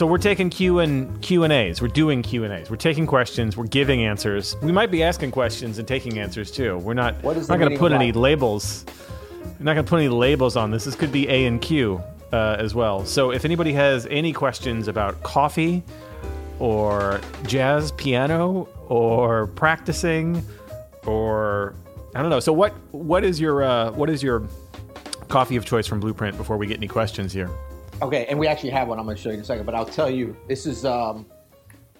so we're taking Q and Q and A's. We're doing Q and A's. We're taking questions. We're giving answers. We might be asking questions and taking answers too. We're not. What is not going to put any labels. We're not going to put any labels on this. This could be A and Q uh, as well. So if anybody has any questions about coffee or jazz piano or practicing or I don't know. So what what is your uh, what is your coffee of choice from Blueprint before we get any questions here? Okay, and we actually have one. I'm going to show you in a second, but I'll tell you, this is, um,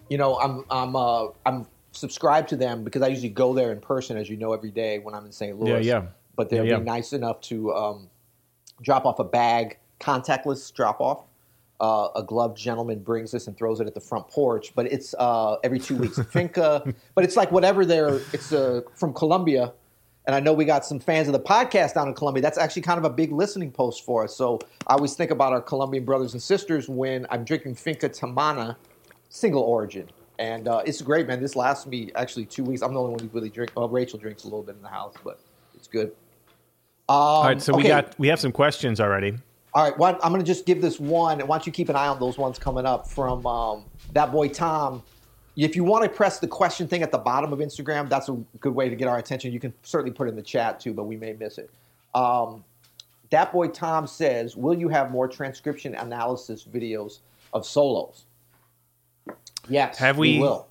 you know, I'm I'm uh, I'm subscribed to them because I usually go there in person, as you know, every day when I'm in St. Louis. Yeah, yeah. But they're Yeah, yeah. being nice enough to um, drop off a bag, contactless drop off. Uh, a gloved gentleman brings this and throws it at the front porch, but it's uh, every two weeks. Finca, but it's like whatever they're. It's uh, from Colombia, and I know we got some fans of the podcast down in Colombia. That's actually kind of a big listening post for us. So I always think about our Colombian brothers and sisters when I'm drinking Finca Tamana, single origin. And uh, it's great, man. This lasts me actually two weeks. I'm the only one who really drink. Well, Rachel drinks a little bit in the house, but it's good. Um, All right, so we got we have some questions already. All right, well, I'm going to just give this one, and why don't you keep an eye on those ones coming up from um, that boy Tom. If you want to press the question thing at the bottom of Instagram, that's a good way to get our attention. You can certainly put it in the chat too, but we may miss it. Um, that boy Tom says, "Will you have more transcription analysis videos of solos?" Yes, Have we- will.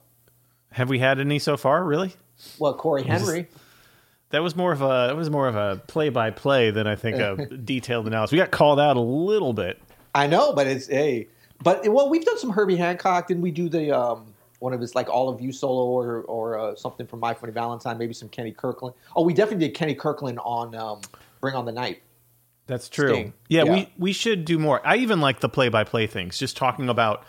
Have we had any so far? Really? Well, Cory Henry. That was more of a that was more of a play by play than I think a detailed analysis. We got called out a little bit. I know, but it's hey, but well, we've done some Herbie Hancock. Didn't we do the um, one of his like all of you solo or or uh, something from My Funny Valentine? Maybe some Kenny Kirkland. Oh, we definitely did Kenny Kirkland on um, Bring on the Night. That's true. Yeah, Yeah. we we should do more. I even like the play by play things. Just talking about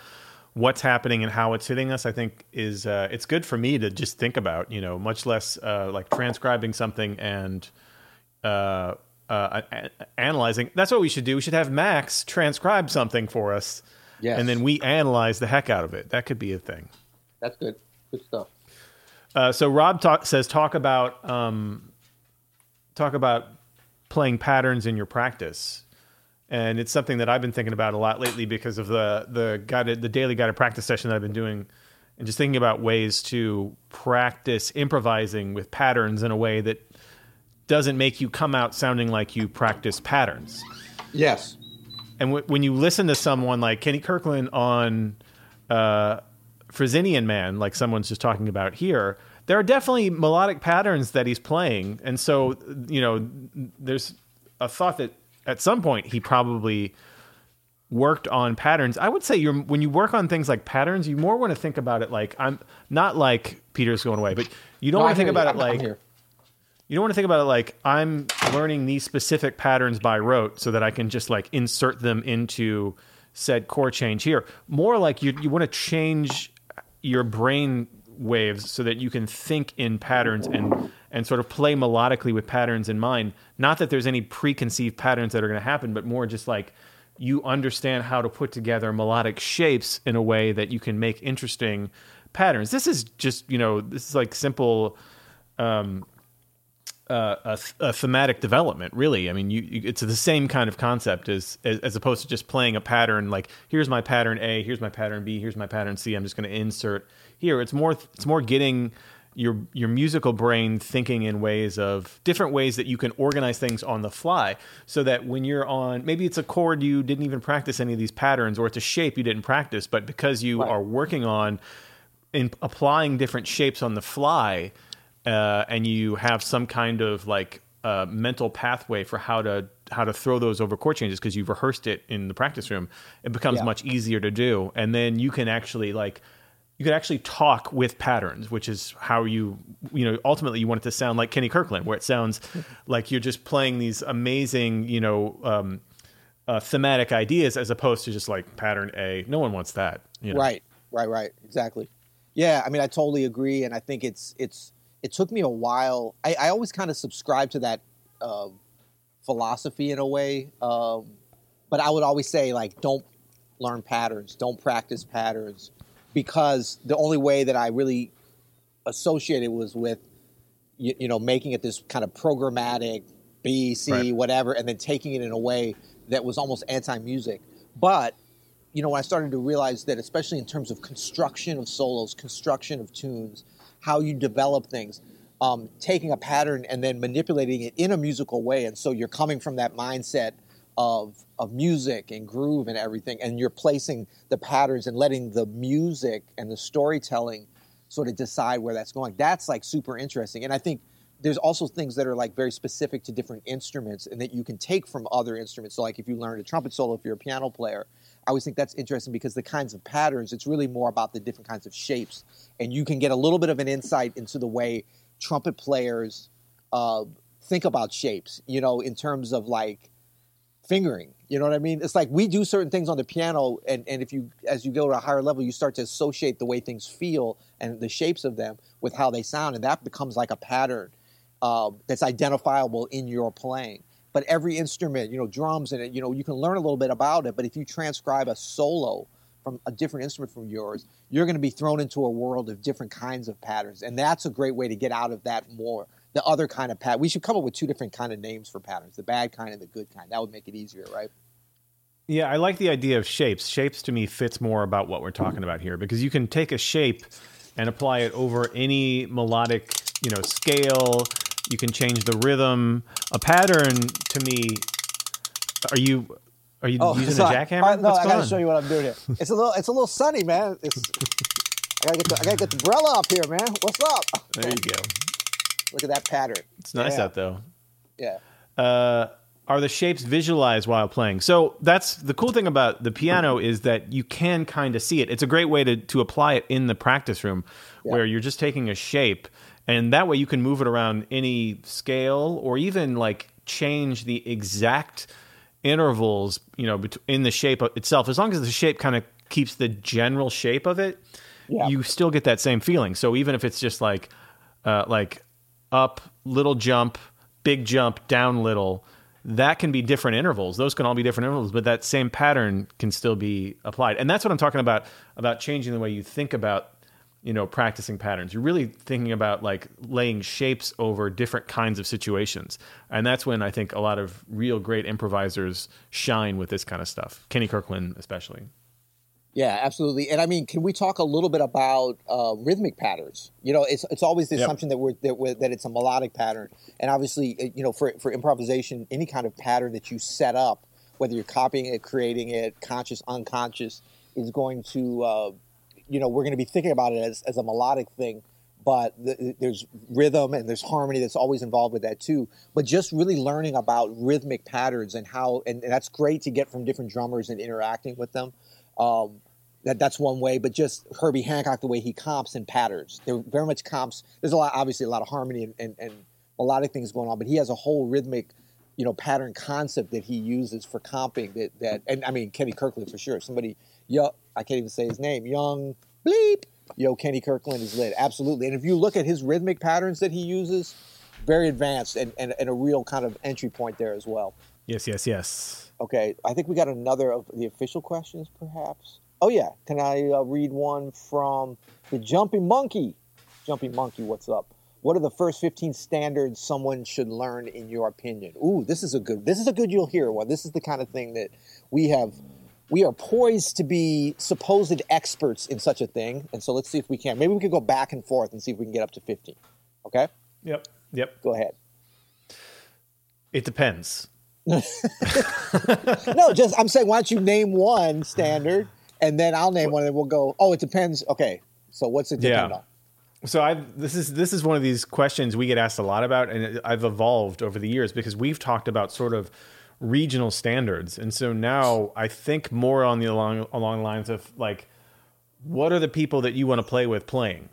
what's happening and how it's hitting us. I think is uh, it's good for me to just think about. You know, much less uh, like transcribing something and. Uh, uh, a- a- analyzing. That's what we should do. We should have Max transcribe something for us, Yes. and then we analyze the heck out of it. That could be a thing. That's good. Good stuff. Uh, so Rob talk, says talk about um, talk about playing patterns in your practice, and it's something that I've been thinking about a lot lately because of the the guided the daily guided practice session that I've been doing, and just thinking about ways to practice improvising with patterns in a way that doesn't make you come out sounding like you practice patterns. Yes. And w- when you listen to someone like Kenny Kirkland on uh, Fresenian Man, like someone's just talking about here, there are definitely melodic patterns that he's playing. And so, you know, there's a thought that at some point he probably worked on patterns. I would say you're when you work on things like patterns, you more want to think about it like I'm not like Peter's going away, but you don't No, want to think about you. it like you don't want to think about it like I'm learning these specific patterns by rote so that I can just like insert them into said chord change here. More like you you want to change your brain waves so that you can think in patterns and and sort of play melodically with patterns in mind. Not that there's any preconceived patterns that are going to happen, but more just like you understand how to put together melodic shapes in a way that you can make interesting patterns. This is just, you know, this is like simple um, uh, a, a thematic development. Really, I mean, you, you, it's the same kind of concept as, as as opposed to just playing a pattern. Like, here's my pattern A, here's my pattern B, here's my pattern C. I'm just going to insert here. It's more it's more getting your your musical brain thinking in ways of different ways that you can organize things on the fly so that when you're on maybe it's a chord you didn't even practice any of these patterns or it's a shape you didn't practice but because you Right. are working on in applying different shapes on the fly, uh, and you have some kind of like uh, mental pathway for how to how to throw those over chord changes because you've rehearsed it in the practice room, it becomes Yeah. much easier to do, and then you can actually like you can actually talk with patterns, which is how you you know ultimately you want it to sound like Kenny Kirkland, where it sounds like you're just playing these amazing you know. Um, uh, thematic ideas as opposed to just like pattern A. No one wants that. You know? Right, right, right. Exactly. Yeah, I mean, I totally agree, and I think it's it's it took me a while. I, I always kind of subscribe to that uh, philosophy in a way, um, but I would always say like, don't learn patterns, don't practice patterns, because the only way that I really associated was with you, you know making it this kind of programmatic B C Right. whatever, and then taking it in a way that was almost anti music, but you know, when I started to realize that, especially in terms of construction of solos, construction of tunes, how you develop things, um, taking a pattern and then manipulating it in a musical way. And so you're coming from that mindset of, of music and groove and everything, and you're placing the patterns and letting the music and the storytelling sort of decide where that's going. That's like super interesting. And I think there's also things that are like very specific to different instruments and that you can take from other instruments. So like if you learn a trumpet solo, if you're a piano player, always think that's interesting because the kinds of patterns, it's really more about the different kinds of shapes. And you can get a little bit of an insight into the way trumpet players uh, think about shapes, you know, in terms of like fingering. You know what I mean? It's like we do certain things on the piano, and, and if you, as you go to a higher level, you start to associate the way things feel and the shapes of them with how they sound, and that becomes like a pattern uh, that's identifiable in your playing. But every instrument, you know, drums and it, you know, you can learn a little bit about it. But if you transcribe a solo from a different instrument from yours, you're going to be thrown into a world of different kinds of patterns, and that's a great way to get out of that more. The other kind of pattern. We should come up with two different kind of names for patterns: the bad kind and the good kind. That would make it easier, right? Yeah, I like the idea of shapes. Shapes to me fits more about what we're talking about here because you can take a shape and apply it over any melodic, you know, scale. You can change the rhythm. A pattern to me. Are you are you using sorry. a jackhammer? Right, no, What's I gotta on? show you what I'm doing here. It's a little, it's a little sunny, man. It's, I gotta get the, I gotta get the umbrella up here, man. What's up? There you go. Look at that pattern. It's nice Yeah. out though. Yeah. uh, are the shapes visualized while playing. So that's the cool thing about the piano is that you can kind of see it. It's a great way to to apply it in the practice room, where you're just taking a shape, and that way you can move it around any scale or even like change the exact intervals, you know, in the shape itself. As long as the shape kind of keeps the general shape of it, Yeah. you still get that same feeling. So even if it's just like uh, like up, little jump, big jump, down little, that can be different intervals. Those can all be different intervals, but that same pattern can still be applied. And that's what I'm talking about about changing the way you think about you know practicing patterns. You're really thinking about like laying shapes over different kinds of situations. And that's when I think a lot of real great improvisers shine with this kind of stuff. Kenny Kirkland especially. Yeah, absolutely. And I mean, can we talk a little bit about uh, rhythmic patterns? You know, it's it's always the Yep. assumption that we're, that we're that it's a melodic pattern, and obviously, uh, you know, for for improvisation, any kind of pattern that you set up, whether you're copying it, creating it, conscious, unconscious, is going to, uh, you know, we're going to be thinking about it as as a melodic thing. But the, there's rhythm and there's harmony that's always involved with that too. But just really learning about rhythmic patterns and how, and, and that's great to get from different drummers and interacting with them. Um, that that's one way, but just Herbie Hancock, the way he comps and patterns. They're very much comps. There's a lot, obviously, a lot of harmony and, and, and melodic things going on, but he has a whole rhythmic, you know, pattern concept that he uses for comping. That that, and I mean Kenny Kirkland for sure. Somebody, yo, I can't even say his name. Young bleep. Yo, Kenny Kirkland is lit. Absolutely. And if you look at his rhythmic patterns that he uses, very advanced and, and, and a real kind of entry point there as well. Yes, yes, yes. Okay, I think we got another of the official questions, perhaps. Oh yeah, can I uh, read one from the Jumping Monkey? Jumping Monkey, what's up? What are the first fifteen standards someone should learn, in your opinion? Ooh, this is a good. This is a good. You'll hear one. This is the kind of thing that we have. We are poised to be supposed experts in such a thing, and so let's see if we can. Maybe we could go back and forth and see if we can get up to fifteen. Okay, Yep. Yep. go ahead. It depends. No, just I'm saying, why don't you name one standard, and then I'll name one, and we'll go. Oh, it depends. Okay, so what's it depend Yeah. on? So I this is this is one of these questions we get asked a lot about, and I've evolved over the years because we've talked about sort of regional standards, and so now I think more on the along along lines of like, what are the people that you want to play with playing? Mm.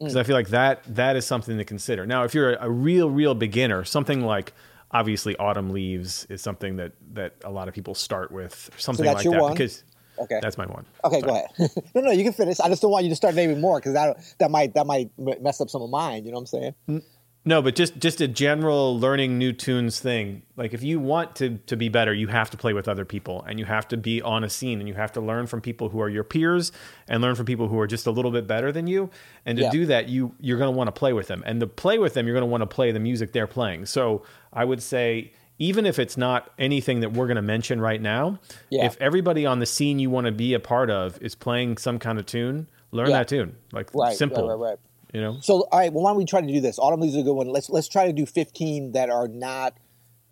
Because I feel like that that is something to consider. Now, if you're a, a real real beginner, something like obviously Autumn Leaves is something that that a lot of people start with, something that's like your that. one? Because Okay. that's my one. Okay, Sorry. go ahead. no, no, you can finish. I just don't want you to start naming more because that that might that might mess up some of mine. You know what I'm saying? No, but just just a general learning new tunes thing. Like if you want to to be better, you have to play with other people and you have to be on a scene and you have to learn from people who are your peers and learn from people who are just a little bit better than you. And to Yeah. do that, you you're going to want to play with them. And to play with them, you're going to want to play the music they're playing. So, I would say even if it's not anything that we're going to mention right now, Yeah. if everybody on the scene you want to be a part of is playing some kind of tune, learn Yeah. that tune. Like Right, simple, right, right, right. You know. So, all right. Well, why don't we try to do this? Autumn Leaves is a good one. Let's let's try to do fifteen that are not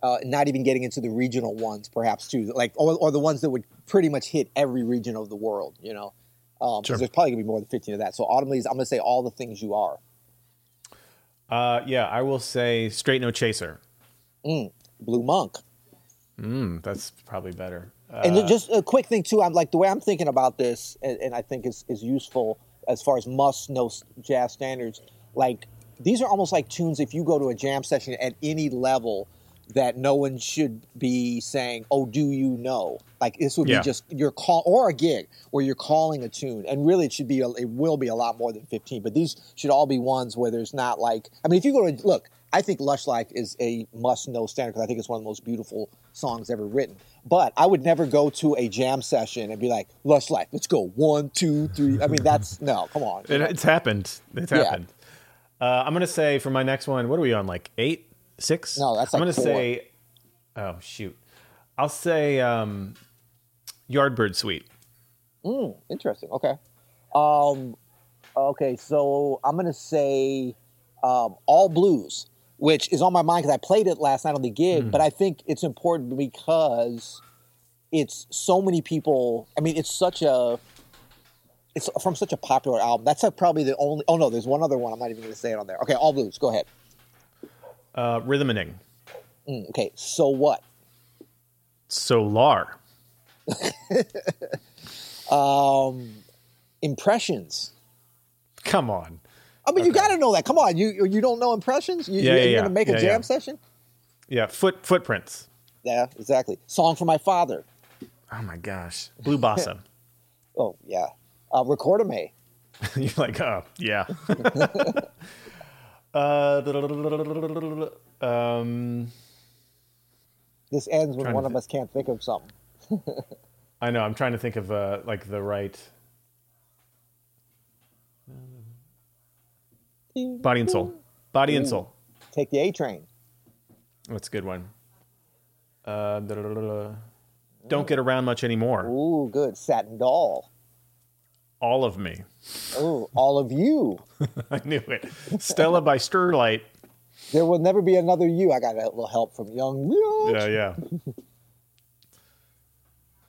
uh, not even getting into the regional ones, perhaps too, like or, or the ones that would pretty much hit every region of the world. You know, because Sure. there's probably gonna be more than fifteen of that. So, Autumn Leaves, I'm gonna say all the things you are. Uh, yeah, I will say straight no chaser. Blue Monk. Mm, that's probably better. Uh, And just a quick thing too, I'm like the way I'm thinking about this, and, and I think is is useful as far as must know jazz standards. Like these are almost like tunes if you go to a jam session at any level that no one should be saying, "Oh, do you know?" Like this would Yeah. be just your call or a gig where you're calling a tune, and really it should be a, it will be a lot more than 15. But these should all be ones where there's not like I mean, if you go to look. I think Lush Life is a must know standard because I think it's one of the most beautiful songs ever written. But I would never go to a jam session and be like, Lush Life, let's go. One, two, three. I mean, that's no, come on. It, it's happened. It's Yeah. happened. Uh, I'm gonna say for my next one. What are we on? Like eight, six? No, that's I'm like gonna say. Oh shoot! I'll say um, Yardbird Suite. Mm, interesting. Okay. Um, okay, so I'm going to say um, All Blues, which is on my mind because I played it last night on the gig, but I think it's important because it's so many people. I mean, it's such a. It's from such a popular album. That's like probably the only. Oh no, there's one other one. I'm not even going to say it on there. Okay, All Blues. Go ahead. Uh, Rhythm-a-ning. Mm, okay, so what? Solar. Um, impressions. Come on. I mean, you got to know that. Come on, you you don't know impressions? You, Yeah, you're yeah, yeah. going to make a jam yeah. session? Yeah. Foot footprints. Yeah, exactly. Song for my father. Oh my gosh. Blue Bossa. Oh yeah. Uh, Recordame. You're like, oh yeah. uh, um, This ends when to one of us can't think of something. I know. I'm trying to think of uh, like the right body and soul. Body and soul. Take the A train. That's a good one. Uh, don't get around much anymore. Ooh, good. Satin Doll. All of me. Ooh, all of you. I knew it. Stella by Starlight. There will never be another you. I got a little help from Young. Yeah, yeah.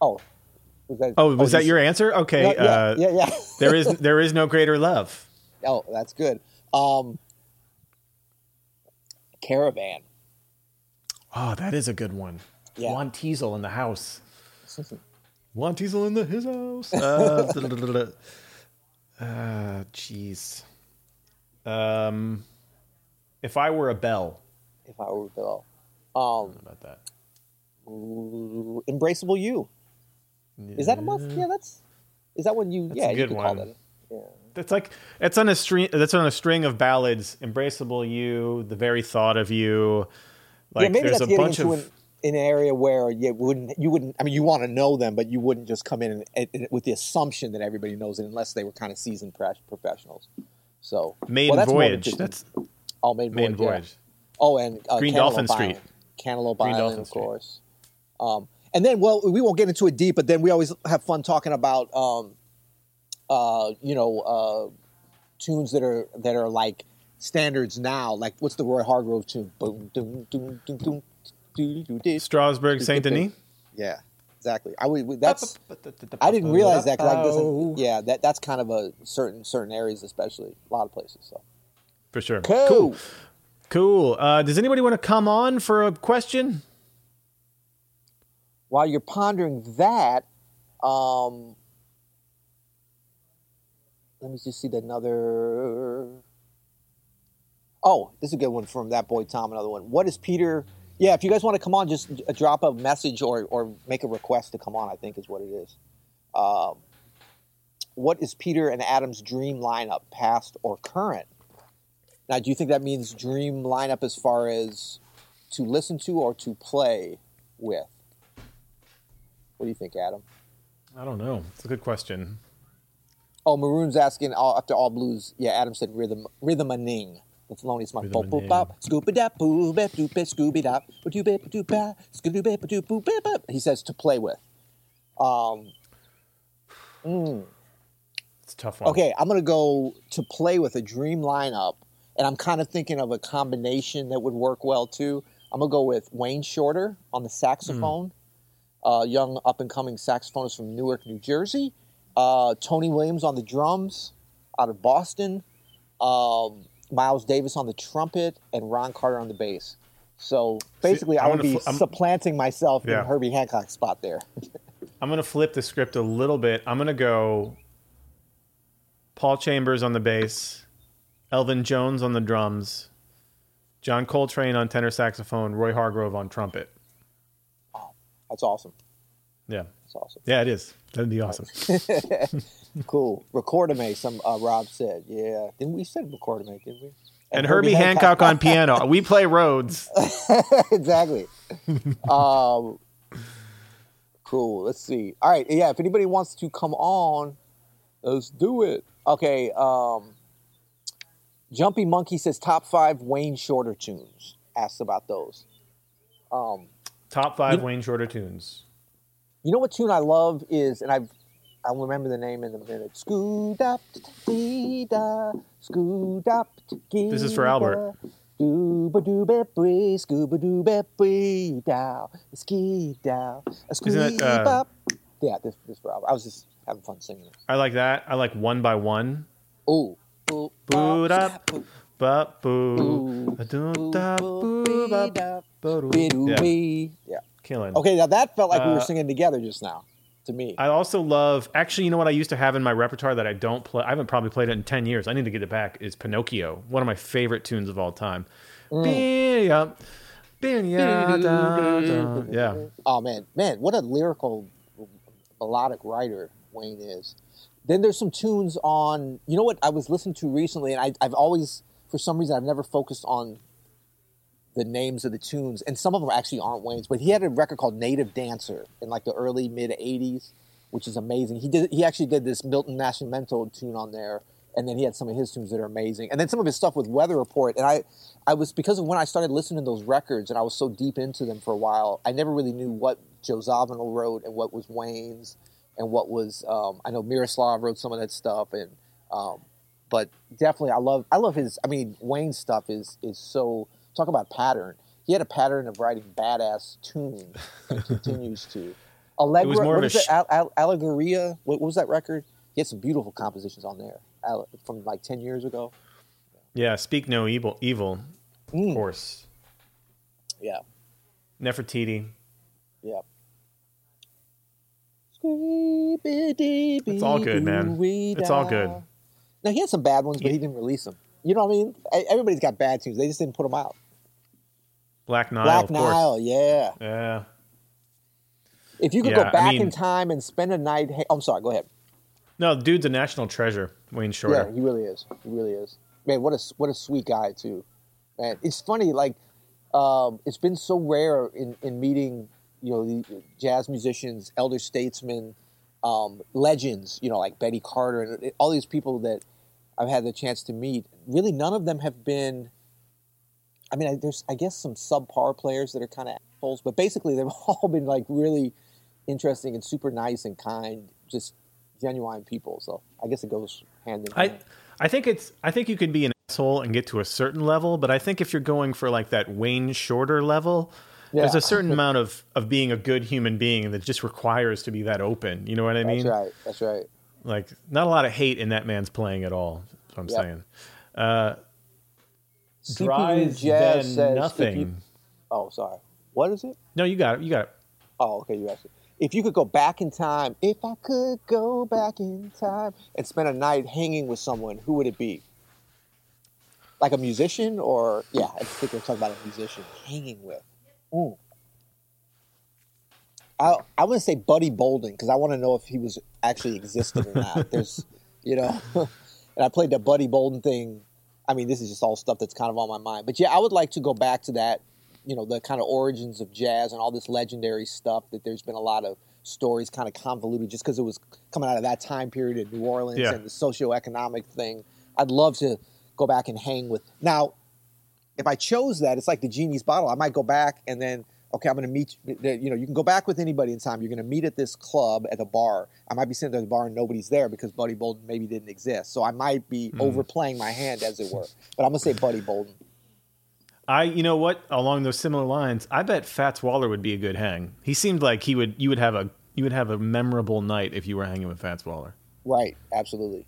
Oh, was that? Oh, was that your answer? Okay. Yeah, yeah, uh, yeah, yeah. there is there is no greater love. oh, that's good. Um, Caravan. Oh, that is a good one. Yeah. Juan Tizol in the house. Juan Tizol in the his house. Uh. Uh, jeez. Um, if I were a bell, If I were Bill. Um, how about that? ooh, Embraceable You. Is that a month? Yeah, that's. Is that when you? That's yeah, a you could one. call that. Yeah. That's like it's on a string. That's on a string of ballads. Embraceable you, the very thought of you. Like yeah, maybe there's that's a getting bunch into of an, an area where you wouldn't, you wouldn't. I mean, you want to know them, but you wouldn't just come in and, and, with the assumption that everybody knows it, unless they were kind of seasoned pro- professionals. So, maiden well, that's voyage. just- That's all maiden, maiden voyage. yeah. Oh, and uh, Green Cantaloupe Dolphin Street. Island. Cantaloupe Green Island, Dolphin of Street. course. Um, and then, well, we won't get into it deep, but then we always have fun talking about, um, uh, you know, uh, tunes that are that are like standards now. Like, what's the Roy Hargrove tune? Boom, doom, doom, doom, doom, doo, doo, doo. Strasbourg, Saint Denis. Yeah, exactly. I would. That's. I didn't realize that. 'cause I doesn't, yeah, that that's kind of a certain certain areas, especially a lot of places. So For sure. cool. Cool. Cool. Uh, does anybody want to come on for a question? While you're pondering that, um, let me just see the another. Oh, this is a good one from that boy Tom. Another one. What is Peter? Yeah, if you guys want to come on, just drop a message or or make a request to come on. I think is what it is. Um, what is Peter and Adam's dream lineup, past or current? Now, do you think that means dream lineup as far as to listen to or to play with? What do you think, Adam? I don't know. It's a good question. Oh, Maroon's asking all, after all blues. Yeah, Adam said rhythm, rhythm a ning. The Thelonious Monk. Rhythm Bop, bop. Scooby dap, boo, bap, doo, bap, Scooby dap, ba, doo, bap, doo, bap, Scooby doo, bap, doo, boo, bap, bap. He says to play with. Um, It's a tough one. Okay, I'm gonna go to play with a dream lineup, and I'm kind of thinking of a combination that would work well too. I'm gonna go with Wayne Shorter on the saxophone, uh, young up and coming saxophonist from Newark, New Jersey. Uh, Tony Williams on the drums, out of Boston. Um, Miles Davis on the trumpet, and Ron Carter on the bass. So basically, I I would be fl- supplanting myself Yeah. in Herbie Hancock's spot there. I'm going to flip the script a little bit. I'm going to go Paul Chambers on the bass, Elvin Jones on the drums, John Coltrane on tenor saxophone, Roy Hargrove on trumpet. Oh that's awesome. Yeah. That's awesome. Yeah, it is. That'd be awesome. Cool. Recordame, some uh, Rob said. Yeah. Didn't we said recordame, didn't we? And Herbie Hancock on piano. We play Rhodes. exactly. um, cool. Let's see. All right. Yeah. If anybody wants to come on, let's do it. Okay. Um, Jumpy Monkey says top five Wayne Shorter tunes. Asks about those. Um, Top five Wayne Shorter tunes. You know what tune I love is, and I've I'll remember the name in a minute. Scoot up, da, scoot up, This is for Albert. Dooba dooba bree, scuba dooba bree, dow, ski dow, a squeeze uh, up. Yeah, this this for Albert. I was just having fun singing it. I like that. I like one by one. Ooh, Boot up, ba boo, Boo. da boop, boo ba da, ba doo. bee, doo, Yeah. Yeah. Killing. Okay, now that felt like we were Uh, singing together just now. To me, I also love. Actually, you know what I used to have in my repertoire that I don't play. I haven't probably played it in ten years. I need to get it back. Is Pinocchio, one of my favorite tunes of all time. Be- yeah, yeah, da, da. yeah. Oh man, man, what a lyrical, melodic writer Wayne is. Then there's some tunes on. You know what I was listening to recently, and I, I've always, for some reason, I've never focused on the names of the tunes, and some of them actually aren't Wayne's. But he had a record called Native Dancer in like the early mid '80s, which is amazing. He did. He actually did this Milton Nascimento tune on there, and then he had some of his tunes that are amazing, and then some of his stuff with Weather Report. And I, I was because of when I started listening to those records, and I was so deep into them for a while. I never really knew what Joe Zawinul wrote and what was Wayne's, and what was. Um, I know Miroslav wrote some of that stuff, and um, but definitely I love I love his. I mean Wayne's stuff is is so talk about pattern. He had a pattern of writing badass tunes and continues to. Allegra, more of a sh- Al- Al- Allegoria. What, what was that record? He had some beautiful compositions on there Al- from like ten years ago. Yeah, speak no evil. Evil, Mm. of course. Yeah, Nefertiti. yeah. It's It's all good, man. It's all good. Now he had some bad ones, but he didn't release them. You know what I mean? Everybody's got bad tunes. They just didn't put them out. Black Nile. Black Nile, course. yeah. Yeah. If you could Yeah, go I back mean- in time and spend a night, hey, I'm sorry, go ahead. No, dude's a national treasure. Wayne Shorter. Yeah, he really is. He really is. Man, what a what a sweet guy too. Man, it's funny. Like, um, it's been so rare in in meeting you know the jazz musicians, elder statesmen, um, legends. You know, like Betty Carter and all these people that I've had the chance to meet. Really, none of them have been. I mean, I, there's I guess some subpar players that are kind of assholes, but basically they've all been like really interesting and super nice and kind, just genuine people. So I guess it goes hand in hand. I I think it's I think you could be an asshole and get to a certain level, but I think if you're going for like that Wayne Shorter level, there's a certain amount of of being a good human being that just requires to be that open. You know what I mean? That's right. That's right. Like not a lot of hate in that man's playing at all. That's what I'm Yep. saying. Uh, dries Jazz says nothing. you- oh, sorry. What is it? No, you got it. You got it. Oh, okay. You asked it. If you could go back in time, if I could go back in time and spend a night hanging with someone, who would it be? Like a musician, or yeah, I think we're talking about a musician hanging with. Ooh. I I want to say Buddy Bolden because I want to know if he was actually existed or not. There's, you know, and I played the Buddy Bolden thing. I mean, this is just all stuff that's kind of on my mind. But yeah, I would like to go back to that, you know, the kind of origins of jazz and all this legendary stuff that there's been a lot of stories kind of convoluted just because it was coming out of that time period in New Orleans Yeah. and the socioeconomic thing. I'd love to go back and hang with. Now, if I chose that, it's like the genie's bottle. I might go back and then okay, I'm going to meet. You know, you can go back with anybody in time. You're going to meet at this club at a bar. I might be sitting there at the bar and nobody's there because Buddy Bolden maybe didn't exist. So I might be mm. overplaying my hand, as it were. But I'm going to say Buddy Bolden. I, you know what? Along those similar lines, I bet Fats Waller would be a good hang. He seemed like he would. You would have a you would have a memorable night if you were hanging with Fats Waller. Right. Absolutely.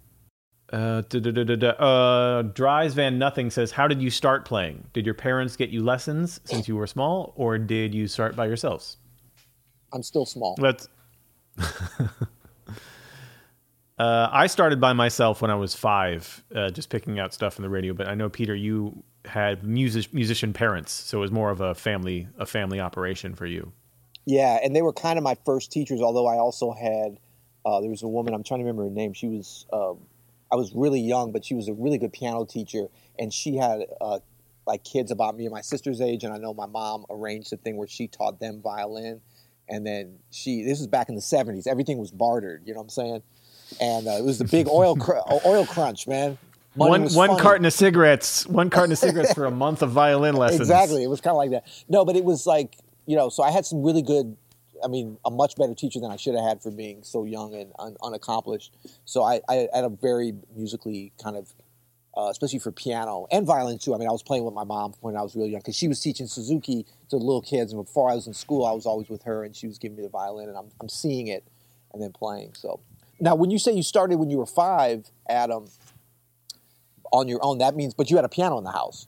Uh, uh, Dries Van Nothing says, "How did you start playing? Did your parents get you lessons since you were small, or did you start by yourselves?" I'm still small. Let's. uh, I started by myself when I was five, uh, just picking out stuff from the radio. But I know Peter, you had music musician parents, so it was more of a family a family operation for you. Yeah, and they were kind of my first teachers. Although I also had uh, there was a woman I'm trying to remember her name. She was um, I was really young, but she was a really good piano teacher, and she had uh, like kids about me and my sister's age. And I know my mom arranged a thing where she taught them violin, and then she this was back in the '70s. Everything was bartered. You know what I'm saying? And uh, it was the big oil cr- oil crunch, man. Money one one funny. carton of cigarettes, one carton of cigarettes for a month of violin lessons. Exactly, it was kind of like that. No, but it was like you know, so I had some really good. I mean, a much better teacher than I should have had for being so young and un- unaccomplished. So I, I had a very musically kind of, uh, especially for piano and violin too. I mean, I was playing with my mom when I was really young because she was teaching Suzuki to little kids, and before I was in school, I was always with her, and she was giving me the violin, and I'm I'm seeing it and then playing. So now, when you say you started when you were five, Adam, on your own. That means, but you had a piano in the house.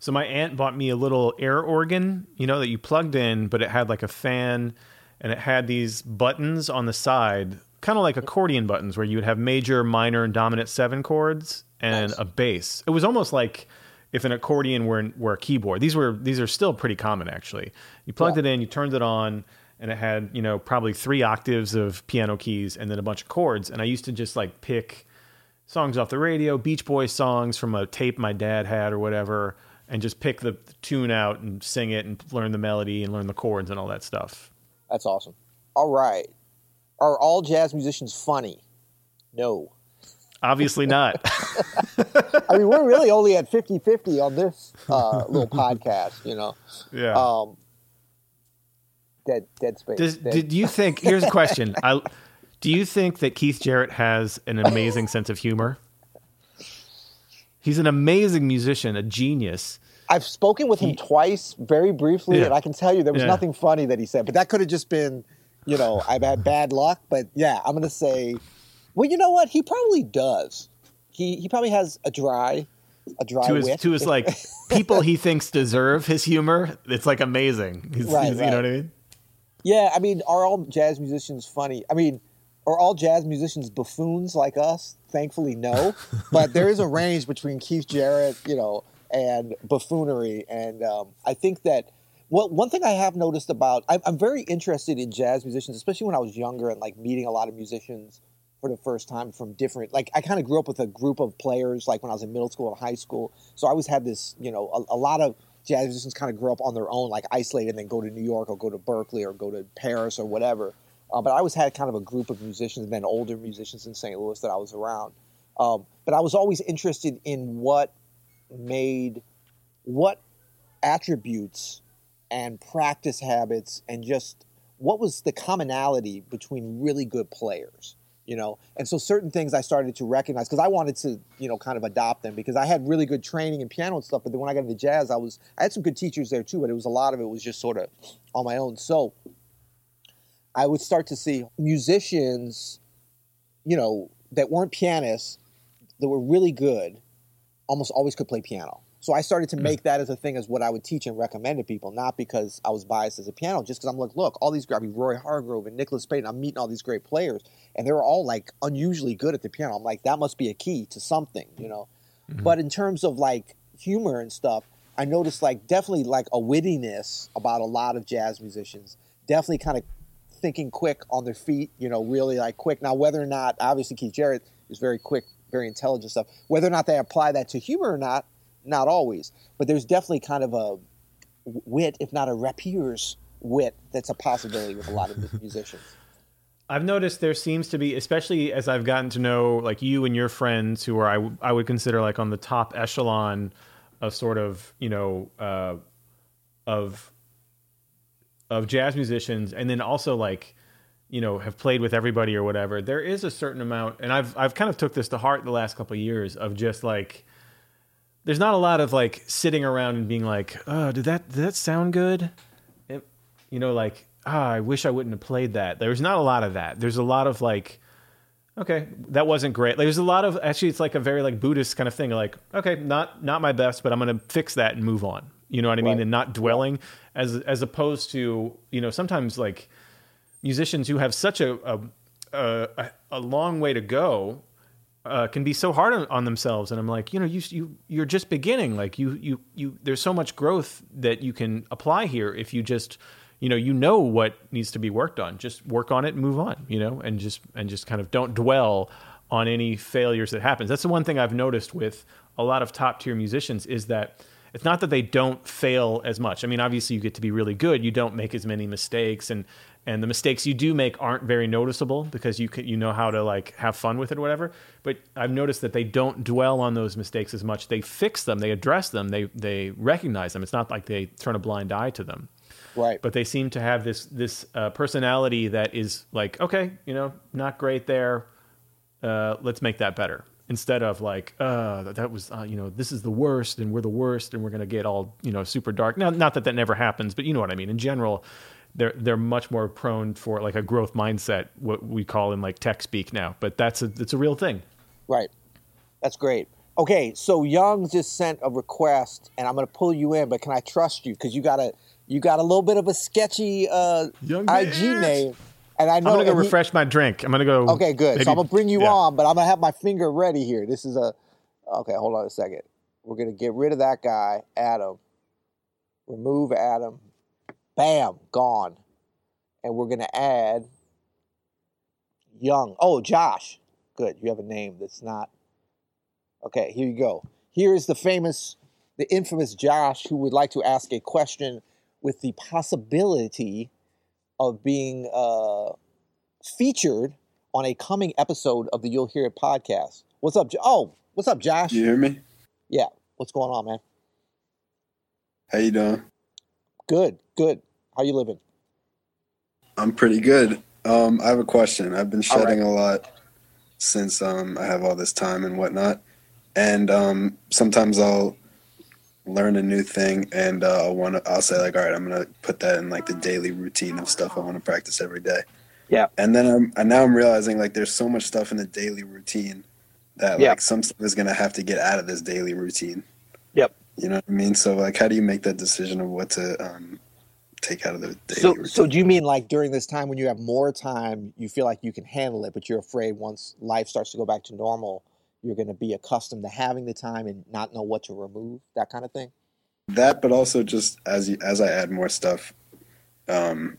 So my aunt bought me a little air organ, you know, that you plugged in, but it had like a fan and it had these buttons on the side, kind of like accordion buttons where you would have major, minor, and dominant seven chords and nice. a bass. It was almost like if an accordion were were a keyboard. These were these are still pretty common actually. You plugged yeah. it in, you turned it on, and it had, you know, probably 3 octaves of piano keys and then a bunch of chords, and I used to just like pick songs off the radio, Beach Boys songs from a tape my dad had or whatever, and just pick the, the tune out and sing it and learn the melody and learn the chords and all that stuff. That's awesome. All right. Are all jazz musicians funny? No. Obviously not. I mean, we're really only at 50 50 on this uh, little podcast, you know? Yeah. Um, dead, dead space. Does, dead. Did you think? Here's a question. I, do you think that Keith Jarrett has an amazing sense of humor? He's an amazing musician, a genius. I've spoken with him twice, very briefly, yeah. and I can tell you there was yeah. nothing funny that he said. But that could have just been, you know, I've had bad luck. But yeah, I'm going to say, well, you know what? He probably does. He he probably has a dry, a dry to his, wit. To his like people he thinks deserve his humor. It's like amazing. He's, right, he's, right. You know what I mean? Yeah, I mean, are all jazz musicians funny? I mean, are all jazz musicians buffoons like us? Thankfully, no. but there is a range between Keith Jarrett, you know, and buffoonery. And um, I think that well, one thing I have noticed about I'm, I'm very interested in jazz musicians, especially when I was younger and like meeting a lot of musicians for the first time from different like i kind of grew up with a group of players like when i was in middle school and high school so i always had this you know a, a, lot of jazz musicians kind of grow up on their own like isolated and then go to new york or go to Berklee or go to paris or whatever uh, but I always had kind of a group of musicians and then older musicians in St. Louis that I was around. Um, but I was always interested in what made, what attributes and practice habits and just what was the commonality between really good players you know? And so certain things i started to recognize because i wanted to you know kind of adopt them because i had really good training in piano and stuff but then when i got into jazz i was i had some good teachers there too but it was a lot of it was just sort of on my own. So I would start to see musicians, you know, that weren't pianists, that were really good, almost always could play piano. So I started to hmm. make that as a thing as what I would teach and recommend to people, not because I was biased as a piano, just because I'm like, look, all these I mean, Roy Hargrove and Nicholas Payton, I'm meeting all these great players, and they were all like unusually good at the piano. I'm like, that must be a key to something, you know. Mm-hmm. But in terms of like humor and stuff, I noticed like definitely like a wittiness about a lot of jazz musicians. Definitely kind of thinking quick on their feet, you know, really like quick. Now, whether or not, obviously, Keith Jarrett is very quick, very intelligent stuff. Whether or not they apply that to humor or not, not always. But there's definitely kind of a wit, if not a rapiers wit, that's a possibility with a lot of musicians. I've noticed there seems to be, especially as I've gotten to know like you and your friends who are I, w- I would consider like on the top echelon of sort of you know uh, of of jazz musicians, and then also like you know have played with everybody or whatever. There is a certain amount, and I've I've kind of took this to heart the last couple of years of just like there's not a lot of like sitting around and being like, oh, did that did that sound good? It, you know, like ah, I wish I wouldn't have played that. There's not a lot of that. There's a lot of like, okay, that wasn't great. Like, there's a lot of actually, it's like a very like Buddhist kind of thing. Like, okay, not not my best, but I'm gonna fix that and move on. You know what I mean? Right. And not dwelling as as opposed to you know sometimes like musicians who have such a a, a, a long way to go uh, can be so hard on, on themselves. And i'm like you know you, you you're just beginning. Like you you you there's so much growth that you can apply here if you just you know you know what needs to be worked on. Just work on it and move on you know and just and just kind of don't dwell on any failures that happens. That's the one thing i've noticed with a lot of top tier musicians is that it's not that they don't fail as much. I mean, obviously you get to be really good. You don't make as many mistakes and and the mistakes you do make aren't very noticeable because you can, you know how to like have fun with it or whatever. But I've noticed that they don't dwell on those mistakes as much. They fix them, they address them, they they recognize them. It's not like they turn a blind eye to them. Right. But they seem to have this this uh, personality that is like, okay, you know, not great there. Uh, let's make that better instead of like, uh, that, that was, uh, you know, this is the worst and we're the worst and we're going to get all, you know, super dark. Now, not that that never happens, but you know what I mean. In general, they're they're much more prone for like a growth mindset, what we call in like tech speak now. But that's a it's a real thing. Right. That's great. Okay, so Young just sent a request, and I'm going to pull you in, but can I trust you? Because you got a you got a little bit of a sketchy uh, Young IG bitch. name, and I know. I'm gonna go he- refresh my drink. I'm gonna go. Okay, good. maybe- so I'm gonna bring you yeah. on, but I'm gonna have my finger ready here. This is a okay. Hold on a second. We're gonna get rid of that guy, Adam. Remove Adam. Bam, gone. And we're gonna add Young. Oh, Josh. Good. You have a name that's not. Okay, here you go. Here is the famous, the infamous Josh who would like to ask a question with the possibility of being uh, featured on a coming episode of the You'll Hear It podcast. What's up? Jo- Oh, what's up, Josh? You hear me? Yeah. What's going on, man? How you doing? Good, good. How you living? I'm pretty good. Um, I have a question. I've been All right. shedding a lot since um, I have all this time and whatnot, and um, sometimes I'll learn a new thing and uh, I'll want to. I'll say like, all right, I'm gonna put that in like the daily routine of stuff I want to practice every day. Yeah. And then I'm and now I'm realizing like there's so much stuff in the daily routine that Yeah. like some stuff is gonna have to get out of this daily routine. Yep. You know what I mean? So like, how do you make that decision of what to um, take out of the daily So, routine? so do you mean like during this time when you have more time, you feel like you can handle it, but you're afraid once life starts to go back to normal, you're going to be accustomed to having the time and not know what to remove, that kind of thing? that but also just as as I add more stuff um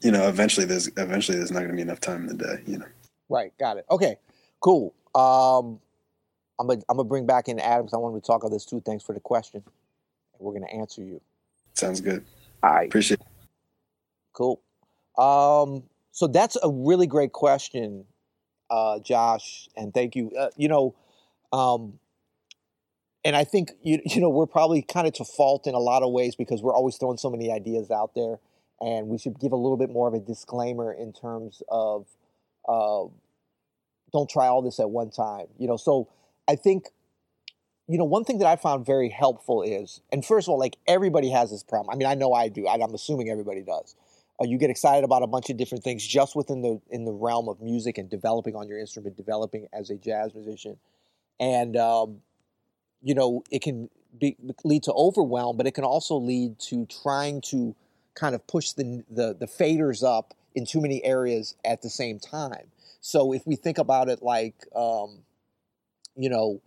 you know eventually there's eventually there's not going to be enough time in the day you know Right, got it. Okay, cool. Um, I'm gonna I'm gonna bring back in Adam because I wanted to talk on this too. Thanks for the question. We're gonna answer you. sounds good All right, appreciate it. cool. Um, so that's a really great question, uh, Josh, and thank you. Uh, you know, um, and I think you you know we're probably kind of to fault in a lot of ways because we're always throwing so many ideas out there, and we should give a little bit more of a disclaimer in terms of uh, don't try all this at one time. You know, so I think you know one thing that I found very helpful is, and first of all, like everybody has this problem. I mean, I know I do. I, I'm assuming everybody does. Uh, you get excited about a bunch of different things just within the in the realm of music and developing on your instrument, developing as a jazz musician, and um, you know it can be, lead to overwhelm, but it can also lead to trying to kind of push the, the the faders up in too many areas at the same time. So if we think about it like, um, you know,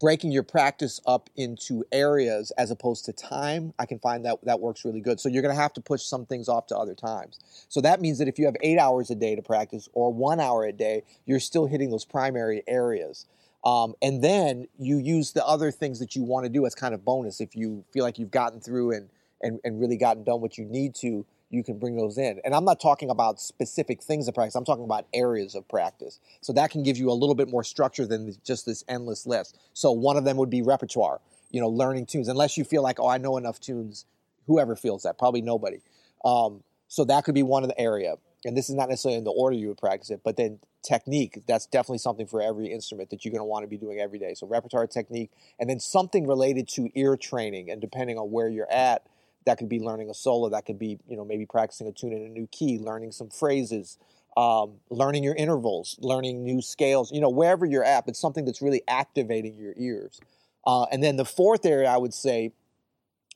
breaking your practice up into areas as opposed to time, I can find that that works really good. So you're going to have to push some things off to other times. So that means that if you have eight hours a day to practice or one hour a day, you're still hitting those primary areas. Um, and then you use the other things that you want to do as kind of bonus. If you feel like you've gotten through and, and, and really gotten done what you need to, you can bring those in. And I'm not talking about specific things of practice. I'm talking about areas of practice. So that can give you a little bit more structure than just this endless list. So one of them would be repertoire, you know, learning tunes. Unless you feel like, oh, I know enough tunes. Whoever feels that, probably nobody. Um, so that could be one of the area. And this is not necessarily in the order you would practice it, but then technique. That's definitely something for every instrument that you're going to want to be doing every day. So repertoire technique, and then something related to ear training. And depending on where you're at, that could be learning a solo. That could be, you know, maybe practicing a tune in a new key, learning some phrases, um, learning your intervals, learning new scales. You know, wherever you're at, it's something that's really activating your ears. Uh, and then the fourth area I would say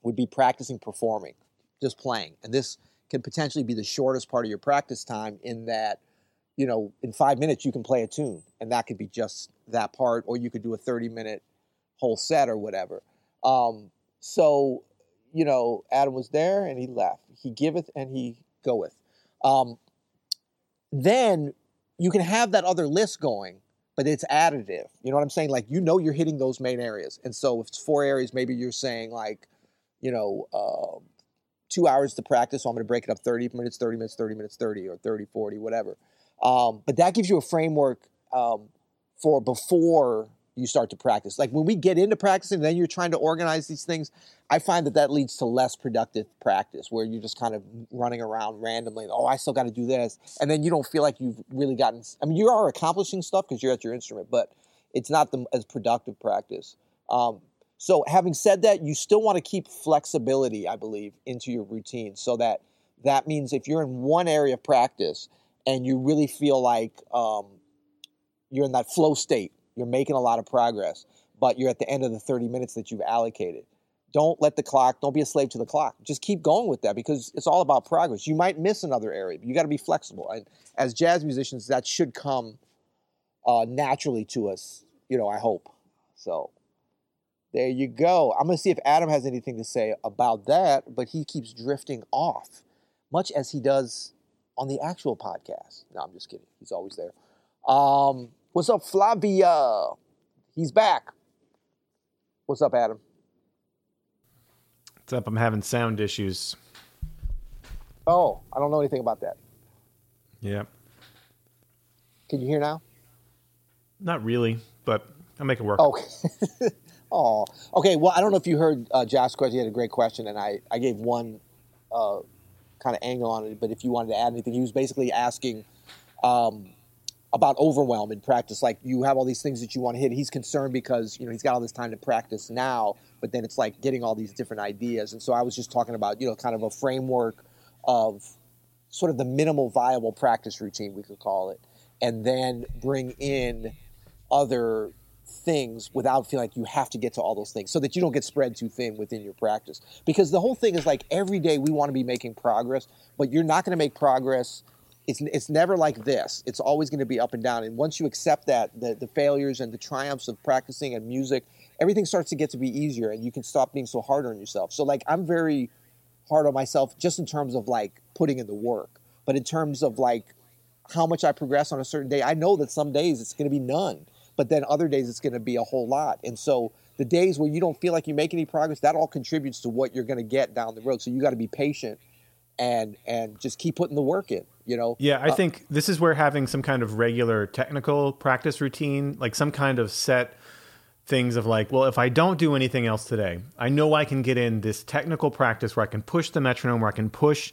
would be practicing performing, just playing. And this can potentially be the shortest part of your practice time in that, you know, in five minutes you can play a tune, and that could be just that part, or you could do a 30 minute whole set or whatever. Um, so you know, Adam was there and he left. He giveth and he goeth. Um, then you can have that other list going, but it's additive. You know what I'm saying? Like, you know, you're hitting those main areas. And so if it's four areas, maybe you're saying, like, you know, uh, two hours to practice. So I'm going to break it up 30 minutes, 30 minutes, 30 minutes, 30, or 30, 40, whatever. Um, but that gives you a framework um, for before you start to practice. Like when we get into practicing, then you're trying to organize these things. I find that that leads to less productive practice where you're just kind of running around randomly. Oh, I still got to do this. And then you don't feel like you've really gotten, I mean, you are accomplishing stuff because you're at your instrument, but it's not the, as productive practice. Um, so having said that, you still want to keep flexibility, I believe, into your routine so that that means if you're in one area of practice and you really feel like um, you're in that flow state you're making a lot of progress, but you're at the end of the 30 minutes that you've allocated. Don't let the clock, don't be a slave to the clock. Just keep going with that because it's all about progress. You might miss another area, but you got to be flexible. And as jazz musicians, that should come uh, naturally to us, you know, I hope. So there you go. I'm going to see if Adam has anything to say about that, but he keeps drifting off, much as he does on the actual podcast. No, I'm just kidding. He's always there. Um, What's up, Flavia? He's back. What's up, Adam? What's up? I'm having sound issues. Oh, I don't know anything about that. Yeah. Can you hear now? Not really, but I'll make it work. Okay. oh, okay. Well, I don't know if you heard uh, Josh's question. He had a great question, and I, I gave one uh, kind of angle on it. But if you wanted to add anything, he was basically asking um, about overwhelm in practice. Like you have all these things that you want to hit. He's concerned because you know he's got all this time to practice now, but then it's like getting all these different ideas. And so I was just talking about you know kind of a framework of sort of the minimal viable practice routine we could call it, and then bring in other things without feeling like you have to get to all those things so that you don't get spread too thin within your practice because the whole thing is like every day we want to be making progress but you're not going to make progress it's it's never like this. It's always going to be up and down. And once you accept that, the the failures and the triumphs of practicing and music, everything starts to get to be easier, and you can stop being so hard on yourself. So like I'm very hard on myself just in terms of like putting in the work, but in terms of like how much I progress on a certain day, I know that some days it's going to be none, but then other days it's going to be a whole lot. And so the days where you don't feel like you make any progress, that all contributes to what you're going to get down the road. So you got to be patient and and just keep putting the work in you know yeah i uh, think this is where having some kind of regular technical practice routine like some kind of set things of like well if i don't do anything else today i know i can get in this technical practice where i can push the metronome where i can push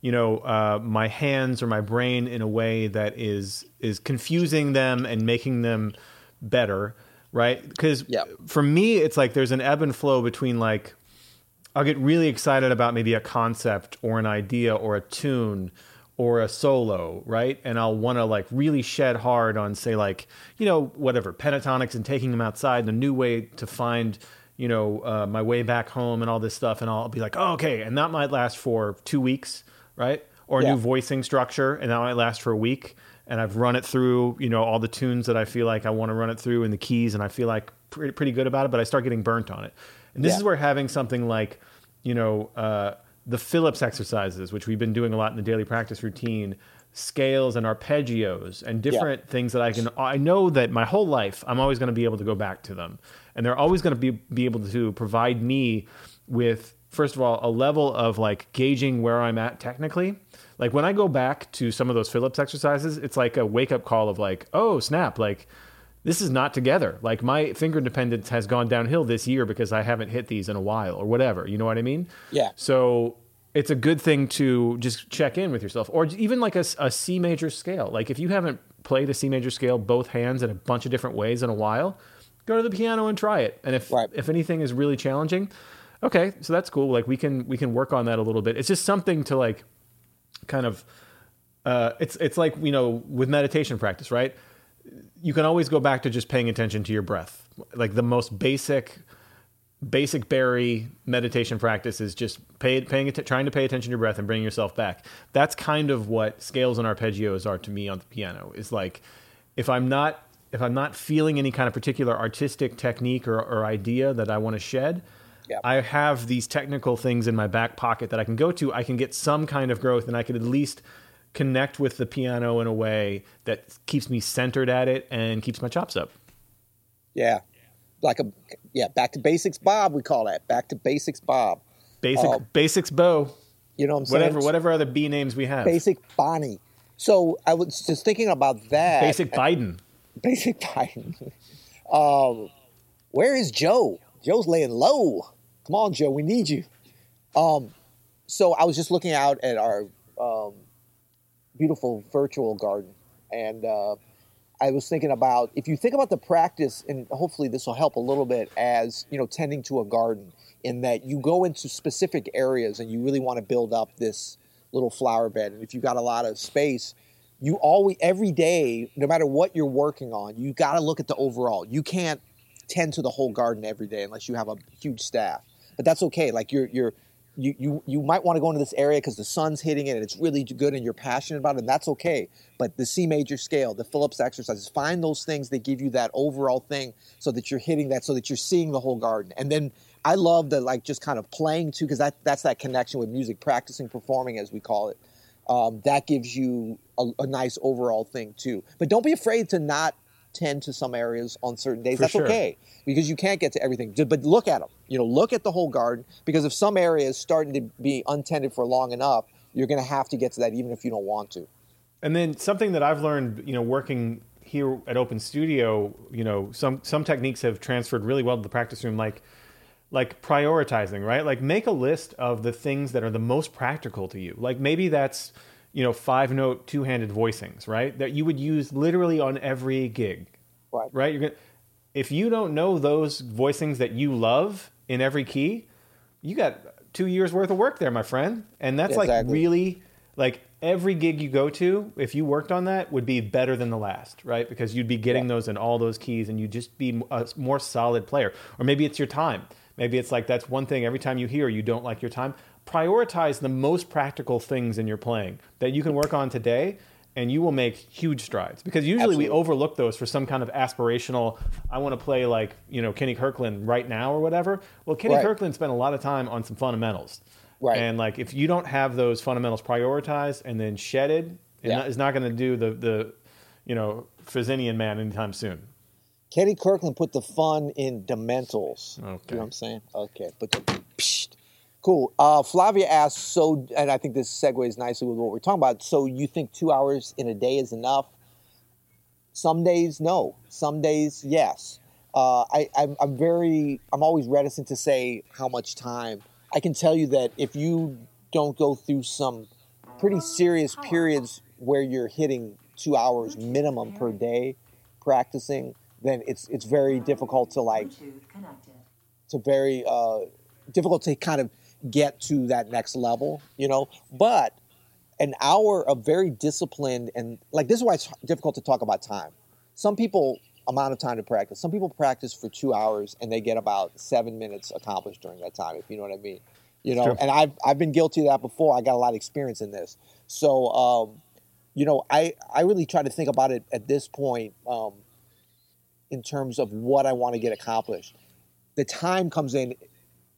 you know uh, my hands or my brain in a way that is is confusing them and making them better right because yeah. for me it's like there's an ebb and flow between like I'll get really excited about maybe a concept or an idea or a tune or a solo, right? And I'll want to like really shed hard on, say, like, you know, whatever, pentatonics and taking them outside, and a new way to find, you know, uh, my way back home and all this stuff. And I'll be like, oh, okay. And that might last for two weeks, right? Or a Yeah. new voicing structure, and that might last for a week. And I've run it through, you know, all the tunes that I feel like I want to run it through and the keys, and I feel like pretty, pretty good about it, but I start getting burnt on it. And this Yeah. is where having something like, you know, uh, the Phillips exercises, which we've been doing a lot in the daily practice routine, scales and arpeggios and different things that I can. I know that my whole life I'm always going to be able to go back to them, and they're always going to be be able to provide me with first of all a level of like gauging where I'm at technically. Like when I go back to some of those Phillips exercises, it's like a wake up call of like, oh snap, like this is not together. Like my finger independence has gone downhill this year because I haven't hit these in a while or whatever. You know what I mean? Yeah. So it's a good thing to just check in with yourself, or even like a, a C major scale. Like if you haven't played a C major scale both hands in a bunch of different ways in a while, go to the piano and try it. And if Right. if anything is really challenging, okay, so that's cool. Like we can we can work on that a little bit. It's just something to like kind of uh, it's it's like you know with meditation practice, right? You can always go back to just paying attention to your breath. Like the most basic basic Barry meditation practice is just pay, paying trying to pay attention to your breath and bring yourself back. That's kind of what scales and arpeggios are to me on the piano. Is like if I'm not if I'm not feeling any kind of particular artistic technique or, or idea that I want to shed. I have these technical things in my back pocket that I can go to. I can get some kind of growth, and I can at least connect with the piano in a way that keeps me centered at it and keeps my chops up. Yeah. Like a yeah, back to basics Bob we call that. Back to basics Bob. Basic Oh. basics bow, You know what I'm saying? whatever whatever other B names we have. Basic Bonnie. So I was just thinking about that. Basic Biden. Basic Biden. um, where is Joe? Joe's laying low. Come on, Joe, we need you. Um, so I was just looking out at our um, beautiful virtual garden, and uh, I was thinking about if you think about the practice, and hopefully this will help a little bit as you know tending to a garden, in that you go into specific areas and you really want to build up this little flower bed, and if you've got a lot of space, you always every day, no matter what you're working on, you got to look at the overall. You can't tend to the whole garden every day unless you have a huge staff, but that's okay. Like you're you're you, you, you might want to go into this area because the sun's hitting it and it's really good and you're passionate about it, and that's okay. But the C major scale, the Phillips exercises, find those things that give you that overall thing so that you're hitting that, so that you're seeing the whole garden. And then I love the like just kind of playing too, because that, that's that connection with music, practicing, performing, as we call it. Um, that gives you a, a nice overall thing too. But don't be afraid to not tend to some areas on certain days. For that's sure. okay because you can't get to everything. But look at them. You know, look at the whole garden because if some area is starting to be untended for long enough, you're going to have to get to that even if you don't want to. And then something that I've learned, you know, working here at Open Studio, you know, some some techniques have transferred really well to the practice room, like like prioritizing, right? Like make a list of the things that are the most practical to you. Like maybe that's you know five note two handed voicings, right? That you would use literally on every gig, Right. right? You're gonna if you don't know those voicings that you love in every key, you got two years worth of work there, my friend. And that's like really like every gig you go to, if you worked on that, would be better than the last, right? Because you'd be getting those in all those keys, and you'd just be a more solid player. Or maybe it's your time. Maybe it's like that's one thing every time you hear you don't like your time. Prioritize the most practical things in your playing that you can work on today, and you will make huge strides. Because usually we overlook those for some kind of aspirational. I want to play like you know Kenny Kirkland right now or whatever. Well, Kenny Right. Kirkland spent a lot of time on some fundamentals. Right. And like if you don't have those fundamentals prioritized and then shedded, Yeah. it's not going to do the the you know Fresenian man anytime soon. Kenny Kirkland put the fun in Dementals. You know what I'm saying? Okay. But the. Cool. Uh, Flavia asks, so, and I think this segues nicely with what we're talking about. So you think two hours in a day is enough? Some days, no. Some days, yes. Uh, I, I'm, I'm very, I'm always reticent to say how much time. I can tell you that if you don't go through some pretty serious periods where you're hitting two hours minimum per day practicing, then it's it's very difficult to like connected. to very uh, difficult to kind of get to that next level, you know. But an hour of very disciplined and like this is why it's difficult to talk about time. Some people amount of time to practice. Some people practice for two hours and they get about seven minutes accomplished during that time, if you know what I mean. You know, and I've I've been guilty of that before. I got a lot of experience in this. So um, you know, I I really try to think about it at this point um, in terms of what I want to get accomplished the time comes in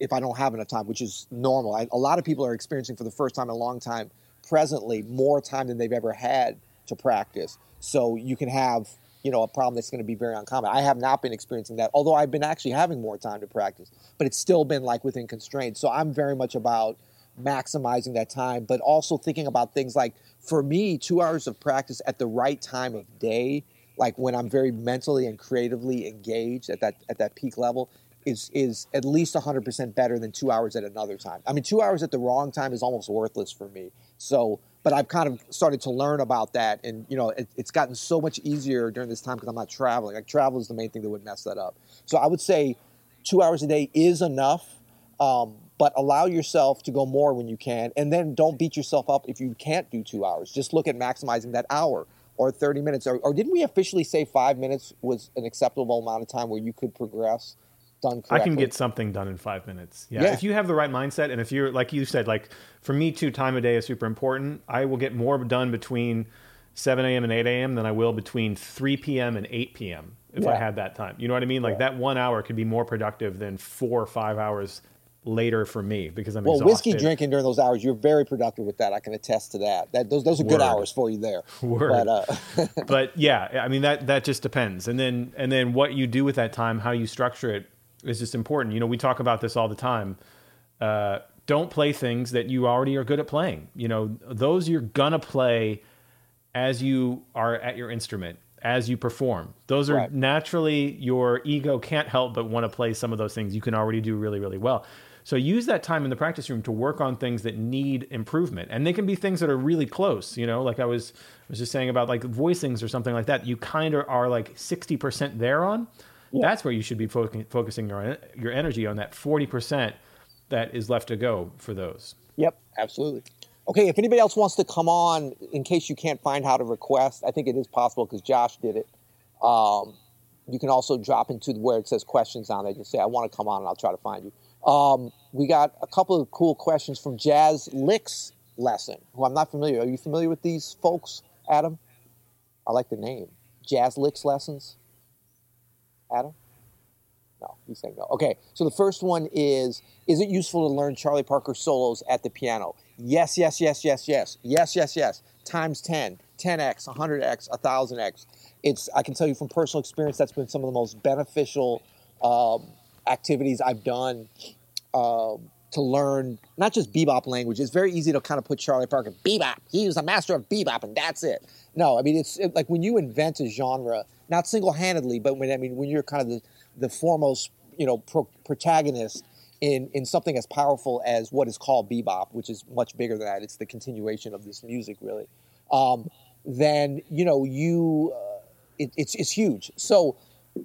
if I don't have enough time, which is normal. I, a lot of people are experiencing for the first time in a long time presently more time than they've ever had to practice. So you can have, you know a problem that's going to be very uncommon. I have not been experiencing that, although I've been actually having more time to practice, but it's still been like within constraints. So I'm very much about maximizing that time, but also thinking about things like for me, two hours of practice at the right time of day, like when I'm very mentally and creatively engaged at that at that peak level, is is at least 100% better than two hours at another time. I mean, two hours at the wrong time is almost worthless for me. So, but I've kind of started to learn about that, and you know, it, it's gotten so much easier during this time because I'm not traveling. Like travel is the main thing that would mess that up. So I would say two hours a day is enough. Um, but allow yourself to go more when you can and then don't beat yourself up if you can't do two hours just look at maximizing that hour or 30 minutes or, or didn't we officially say five minutes was an acceptable amount of time where you could progress done correctly I can get something done in five minutes. Yeah. Yeah. If you have the right mindset, and if you're like you said, like for me too, time of day is super important. I will get more done between 7 a.m. and 8 a.m. than I will between 3 p.m. and 8 p.m. if I had that time. You know what I mean? Like Yeah. that one hour could be more productive than four or five hours later for me because I'm well exhausted. whiskey drinking during those hours you're very productive with that i can attest to that, that those, those are good hours for you there Word. but uh, but yeah, I mean that that just depends. And then and then what you do with that time, how you structure it, is just important. You know, we talk about this all the time. Uh, don't play things that you already are good at playing. You know, those you're gonna play as you are at your instrument, as you perform. Those are Right. naturally your ego can't help but want to play some of those things you can already do really, really well. So use that time in the practice room to work on things that need improvement. And they can be things that are really close, you know, like I was I was just saying about like voicings or something like that. You kind of are like 60% there on. That's where you should be focusing focusing your your energy on that 40% that is left to go for those. Yep, absolutely. Okay, if anybody else wants to come on, in case you can't find how to request, I think it is possible because Josh did it. Um, you can also drop into where it says questions on there. Just say, I want to come on, and I'll try to find you. Um, we got a couple of cool questions from Jazz Licks Lesson, who I'm not familiar. Are you familiar with these folks, Adam? I like the name. Jazz Licks Lessons? Adam? No, he's saying no. Okay, so the first one is Is it useful to learn Charlie Parker solos at the piano? Yes, yes, yes, yes, yes. Yes, yes, yes. Times 10, 10x, 100x, 1000x. It's, I can tell you from personal experience, that's been some of the most beneficial um, activities I've done um, to learn not just bebop language. It's very easy to kind of put Charlie Parker bebop. He was a master of bebop, and that's it. No, I mean it's it, like when you invent a genre, not single-handedly, but when I mean when you're kind of the, the foremost, you know, pro- protagonist in in something as powerful as what is called bebop, which is much bigger than that. It's the continuation of this music, really. Um, then you know you, uh, it, it's it's huge. So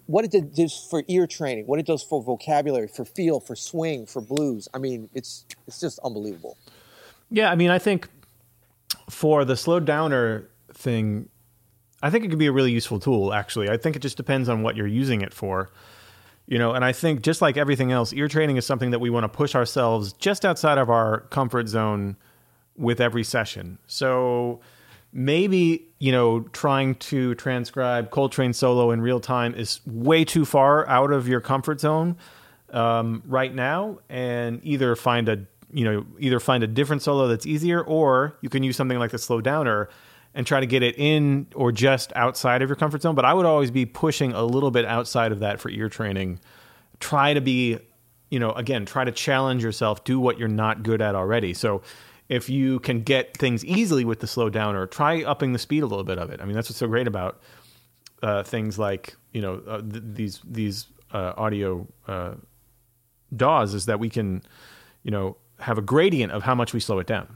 what it does for ear training, what it does for vocabulary, for feel, for swing, for blues. I mean, it's it's just unbelievable. Yeah, I mean, I think for the slow downer thing, I think it could be a really useful tool. Actually, I think it just depends on what you're using it for. You know, and I think just like everything else, ear training is something that we want to push ourselves just outside of our comfort zone with every session. So maybe you know trying to transcribe Coltrane solo in real time is way too far out of your comfort zone um, right now, and either find a you know either find a different solo that's easier, or you can use something like the slow downer and try to get it in or just outside of your comfort zone. But I would always be pushing a little bit outside of that for ear training. Try to be, you know, again, try to challenge yourself. Do what you're not good at already. So if you can get things easily with the slow down or try upping the speed a little bit of it. I mean, that's what's so great about uh, things like you know uh, th- these these uh, audio uh, DAWs is that we can, you know, have a gradient of how much we slow it down,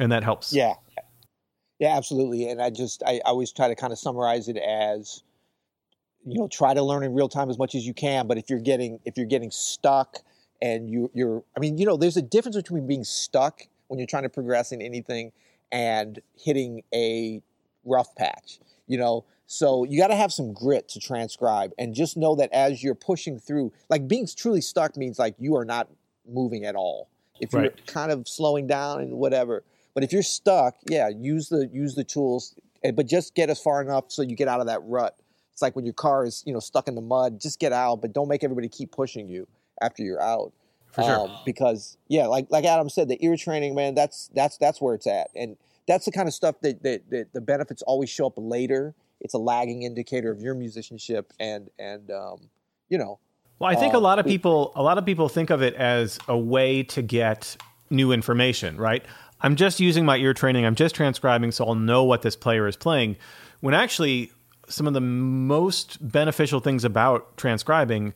and that helps. Yeah, yeah, absolutely. And I just I, I always try to kind of summarize it as, you know, try to learn in real time as much as you can. But if you're getting if you're getting stuck and you you're I mean, you know, there's a difference between being stuck when you're trying to progress in anything and hitting a rough patch. You know, so you got to have some grit to transcribe and just know that as you're pushing through, like being truly stuck means like you are not moving at all. If you're Right. kind of slowing down and whatever, but if you're stuck, yeah, use the use the tools, eh, but just get as far enough so you get out of that rut. It's like when your car is you know stuck in the mud, just get out, but don't make everybody keep pushing you after you're out. For sure. because yeah, like like Adam said, the ear training, man, that's that's that's where it's at, and that's the kind of stuff that that, that the benefits always show up later it's a lagging indicator of your musicianship and and um, you know. Well, I think a uh, lot of people a lot of people think of it as a way to get new information, right? I'm just using my ear training. I'm just transcribing, so I'll know what this player is playing. When actually, some of the most beneficial things about transcribing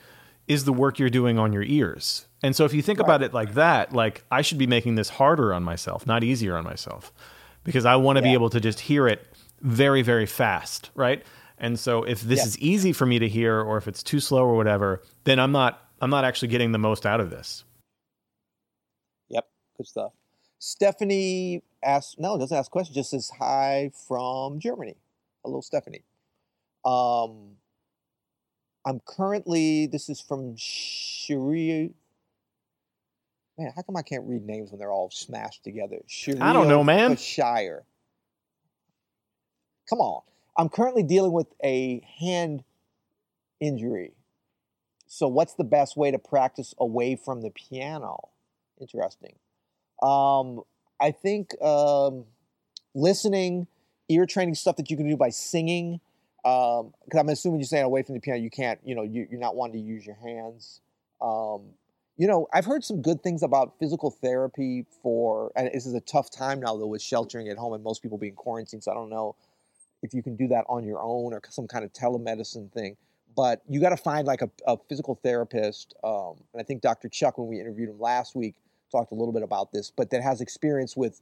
is the work you're doing on your ears. And so, if you think about it like that, like I should be making this harder on myself, not easier on myself, because I want to be able to just hear it very, very fast, right? And so, if this Yeah. is easy for me to hear, or if it's too slow or whatever, then I'm not I'm not actually getting the most out of this. Yep, good stuff. Stephanie asks, no, doesn't ask questions, just says hi from Germany. Hello, Stephanie. Um, I'm currently, this is from Shiri. Man, how come I can't read names when they're all smashed together? I don't know, man. Shire. Come on. I'm currently dealing with a hand injury. So, what's the best way to practice away from the piano? Interesting. Um, I think um, listening, ear training stuff that you can do by singing. Because I'm assuming you're saying away from the piano, you can't, you know, you, you're not wanting to use your hands. Um, you know, I've heard some good things about physical therapy for, and this is a tough time now though with sheltering at home and most people being quarantined. So I don't know if you can do that on your own or some kind of telemedicine thing. But you got to find like a, a physical therapist. Um, and I think Dr. Chuck, when we interviewed him last week, talked a little bit about this, but that has experience with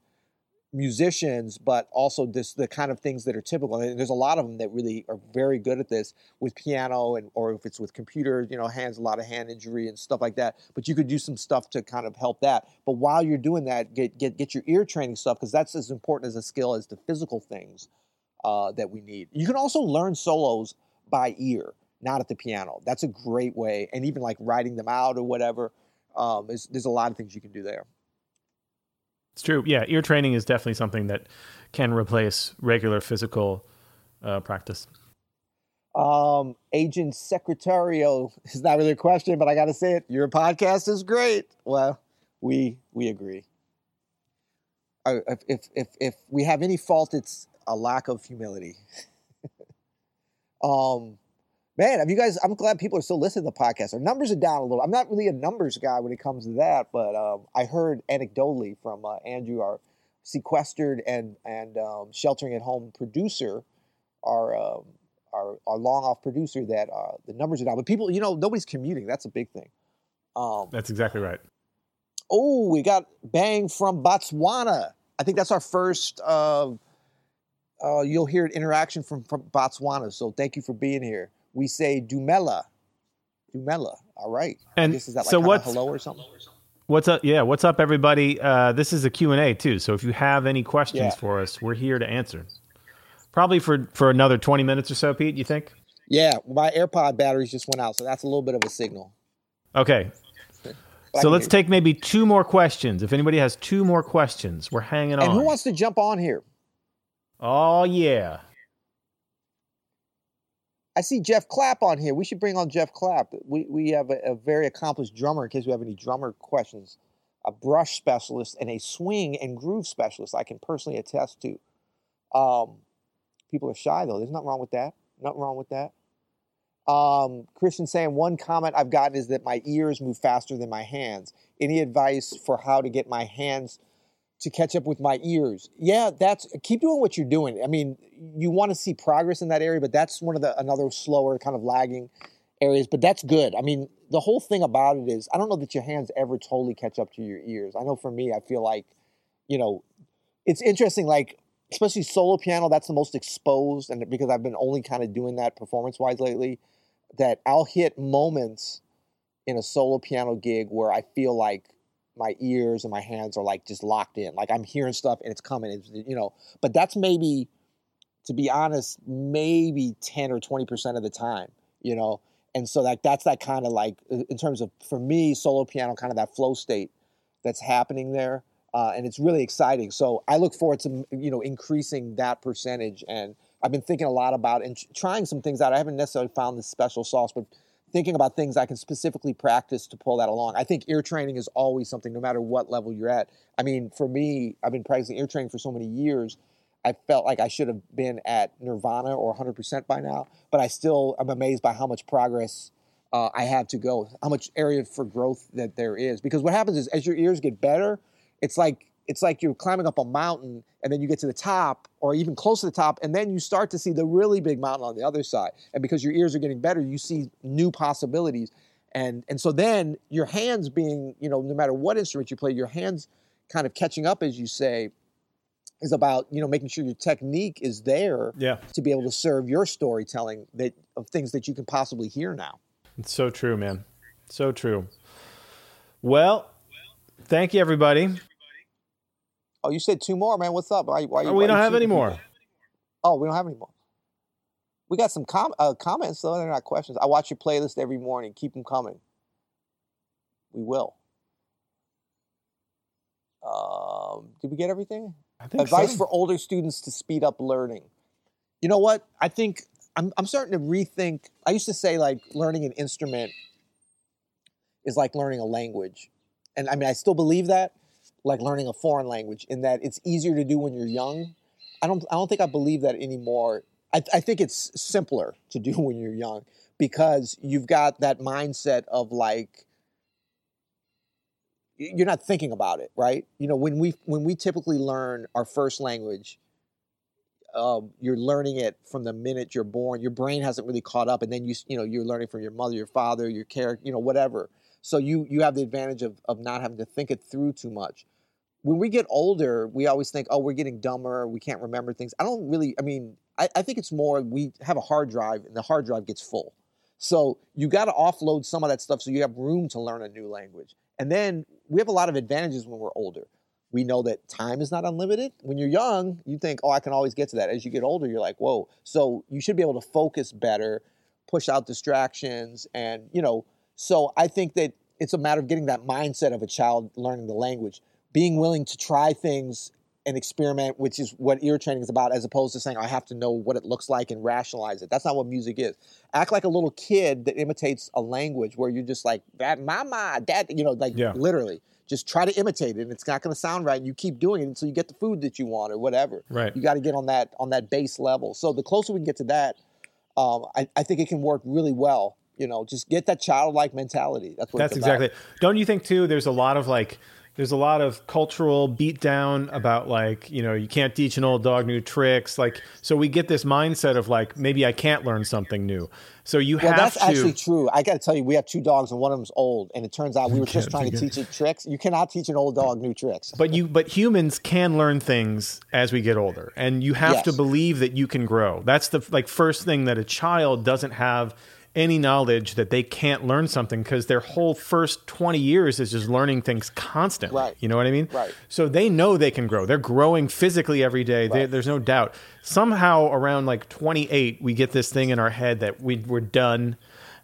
musicians, but also this the kind of things that are typical. And there's a lot of them that really are very good at this with piano and or if it's with computers, you know, hands a lot of hand injury and stuff like that. But you could do some stuff to kind of help that. But while you're doing that, get get get your ear training stuff because that's as important as a skill as the physical things uh, that we need. You can also learn solos by ear, not at the piano. That's a great way, and even like writing them out or whatever. Um, there's, there's a lot of things you can do there. It's true. Yeah, ear training is definitely something that can replace regular physical uh, practice. Um, Agent Secretario is not really a question, but I got to say it. Your podcast is great. Well, we we agree. Uh, if if, if we have any fault, it's a lack of humility. um, man, have you guys? I'm glad people are still listening to the podcast. Our numbers are down a little. I'm not really a numbers guy when it comes to that, but um, I heard anecdotally from uh, Andrew, our sequestered and and um, sheltering at home producer, our um, our, our long off producer, that uh, the numbers are down. But people, you know, nobody's commuting. That's a big thing. Um, That's exactly right. oh, we got bang from Botswana. I think that's our first. Uh, uh, you'll hear an interaction from, from Botswana. So thank you for being here. We say Dumela. Dumela. All right. And guess is that like so what's- hello or something? What's up? Yeah, what's up, everybody? Uh, this is a Q&A, too. So if you have any questions Yeah. for us, we're here to answer. Probably for, for another 20 minutes or so, Pete, you think? Yeah, my AirPod batteries just went out, so that's a little bit of a signal. Okay. So let's take maybe two more questions. If anybody has two more questions, we're hanging you. on. And who wants to jump on here? oh, yeah. I see Jeff Clapp on here. We should bring on Jeff Clapp. We we have a, a very accomplished drummer. In case we have any drummer questions, a brush specialist and a swing and groove specialist. I can personally attest to. Um, people are shy though. There's nothing wrong with that. Nothing wrong with that. Um, Christian saying one comment I've gotten is that my ears move faster than my hands. Any advice for how to get my hands to catch up with my ears? Yeah, that's keep doing what you're doing. I mean, you want to see progress in that area, but that's one of the another slower kind of lagging areas. But that's good. I mean, the whole thing about it is I don't know that your hands ever totally catch up to your ears. I know for me, I feel like, you know, it's interesting. Like especially solo piano, that's the most exposed, and because I've been only kind of doing that performance wise lately, that I'll hit moments in a solo piano gig where I feel like my ears and my hands are like just locked in. Like I'm hearing stuff and it's coming, it's, you know. But that's maybe, to be honest, maybe 10 or 20% of the time, you know. And so like that's that kind of like in terms of for me solo piano kind of that flow state that's happening there. Uh, and it's really exciting. So I look forward to you know increasing that percentage. And I've been thinking a lot about and trying some things out. I haven't necessarily found the special sauce, but thinking about things I can specifically practice to pull that along. I think ear training is always something, no matter what level you're at. I mean, for me, I've been practicing ear training for so many years. I felt like I should have been at Nirvana or 100% by now, but I still am amazed by how much progress uh, I have to go, how much area for growth that there is. Because what happens is, as your ears get better, it's like it's like you're climbing up a mountain and then you get to the top or even close to the top and then you start to see the really big mountain on the other side and because your ears are getting better you see new possibilities and and so then your hands being you know no matter what instrument you play your hands kind of catching up as you say is about you know making sure your technique is there Yeah. to be able to serve your storytelling that of things that you can possibly hear now It's so true, man. So true. Well, thank you, everybody. Oh you said two more man what's up why, why, Oh, why we you don't have any more. Oh, we don't have any more. We got some com- uh, comments though. They're not questions. I watch your playlist every morning. Keep them coming. We will. Um, did we get everything? I think Advice so. for older students to speed up learning. You know what? I think I'm, I'm starting to rethink. I used to say like learning an instrument is like learning a language. And I mean, I still believe that, like learning a foreign language, in that it's easier to do when you're young. I don't, I don't think I believe that anymore. I, I think it's simpler to do when you're young because you've got that mindset of like, you're not thinking about it, right? You know, when we when we typically learn our first language, um, you're learning it from the minute you're born. Your brain hasn't really caught up, and then you you know you're learning from your mother, your father, your character, you know, whatever. So you you have the advantage of of not having to think it through too much. When we get older, we always think, oh, we're getting dumber. We can't remember things. I don't really. I mean, I, I think it's more we have a hard drive, and the hard drive gets full. So you got to offload some of that stuff so you have room to learn a new language. And then we have a lot of advantages when we're older. We know that time is not unlimited. When you're young, you think, oh, I can always get to that. As you get older, you're like, whoa. So you should be able to focus better, push out distractions. And, you know, so I think that it's a matter of getting that mindset of a child learning the language, being willing to try things and experiment, which is what ear training is about, as opposed to saying, I have to know what it looks like and rationalize it. That's not what music is. Act like a little kid that imitates a language where you're just like, that mama, dad, you know, like Yeah. literally. Just try to imitate it, and it's not going to sound right. And you keep doing it until you get the food that you want or whatever. Right. You got to get on that on that base level. So the closer we can get to that, um, I, I think it can work really well. You know, just get that childlike mentality. That's what That's it's about. exactly. Don't you think too? There's a lot of like, there's a lot of cultural beatdown about like, you know, you can't teach an old dog new tricks. Like, so we get this mindset of like, maybe I can't learn something new. So you have Well, have that's to. actually true. I got to tell you, we have two dogs, and one of them's old. And it turns out we were just trying to teach it tricks. You cannot teach an old dog new tricks. but you, but humans can learn things as we get older, and you have to believe that you can grow. That's the like first thing that a child doesn't have any knowledge that they can't learn something because their whole first 20 years is just learning things constantly. Right. You know what I mean? Right. So they know they can grow. They're growing physically every day. They, there's no doubt. Somehow around like 28, we get this thing in our head that we, we're done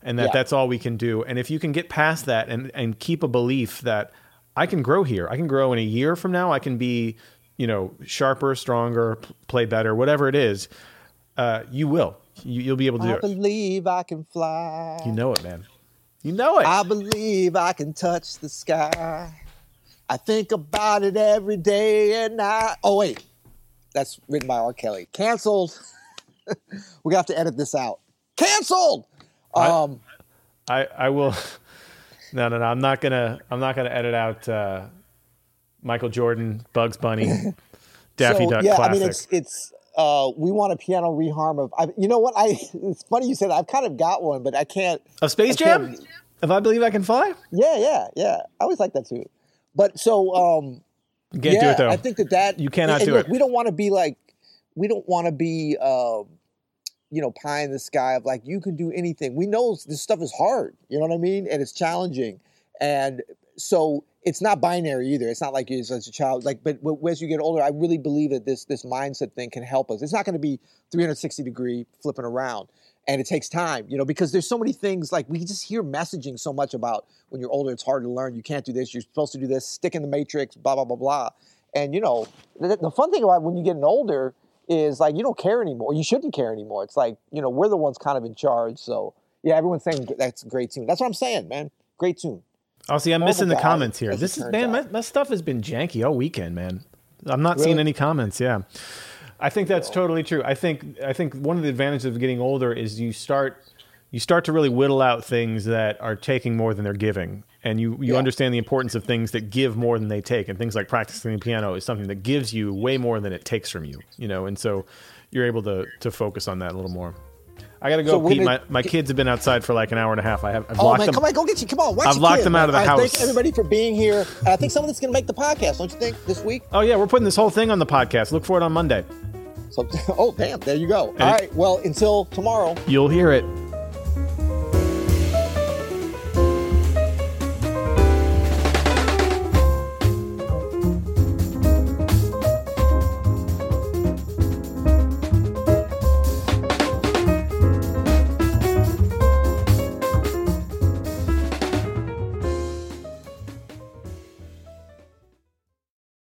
and that Yeah. that's all we can do. And if you can get past that and, and keep a belief that I can grow here, I can grow in a year from now, I can be, you know, sharper, stronger, play better, whatever it is, uh, you will. You, you'll be able to do it. I believe I can fly. You know it, man. You know it. I believe I can touch the sky. I think about it every day and night. Oh wait, that's written by R. Kelly. Cancelled. We're gonna have to edit this out. Cancelled. Um, I, I will. No, no, no. I'm not gonna. I'm not gonna edit out uh, Michael Jordan, Bugs Bunny, Daffy so, Duck yeah, classic. I mean it's it's. Uh, we want a piano reharm of. I, you know what? I. It's funny you said that. I've kind of got one, but I can't. Of Space Jam? If I believe I can fly, Yeah, yeah, yeah. I always like that too. But so um, you can't yeah, do it though. I think that that You cannot and do it. We don't want to be like, we don't want to be, um, you know, pie in the sky of like you can do anything. We know this stuff is hard. You know what I mean? And it's challenging, and so it's not binary either. It's not like as a child. Like, but, but as you get older, I really believe that this this mindset thing can help us. It's not going to be 360 degree flipping around. And it takes time, you know, because there's so many things like we just hear messaging so much about when you're older, it's hard to learn. You can't do this. You're supposed to do this. Stick in the matrix. Blah blah blah blah. And you know, the, the fun thing about when you get older is like you don't care anymore. You shouldn't care anymore. It's like you know we're the ones kind of in charge. So yeah, everyone's saying that's a great tune. That's what I'm saying, man. Great tune. Oh, see, I'm missing the guy, comments here. This is man, my, my stuff has been janky all weekend, man. I'm not seeing any comments. Yeah. I think that's totally true. I think I think one of the advantages of getting older is you start you start to really whittle out things that are taking more than they're giving, and you you Yeah. understand the importance of things that give more than they take, and things like practicing the piano is something that gives you way more than it takes from you. You know, and so you're able to to focus on that a little more. I gotta go, So we're Pete. My, my kids have been outside for like an hour and a half. I have I've Oh locked man, them. come on, go get you. Come on, watch I've locked kid, them out of the I house. Thank everybody for being here. And I think some of this is to make the podcast. Don't you think? This week. Oh yeah, we're putting this whole thing on the podcast. Look for it on Monday. So, oh damn, there you go. And All right. Well, until tomorrow. You'll hear it.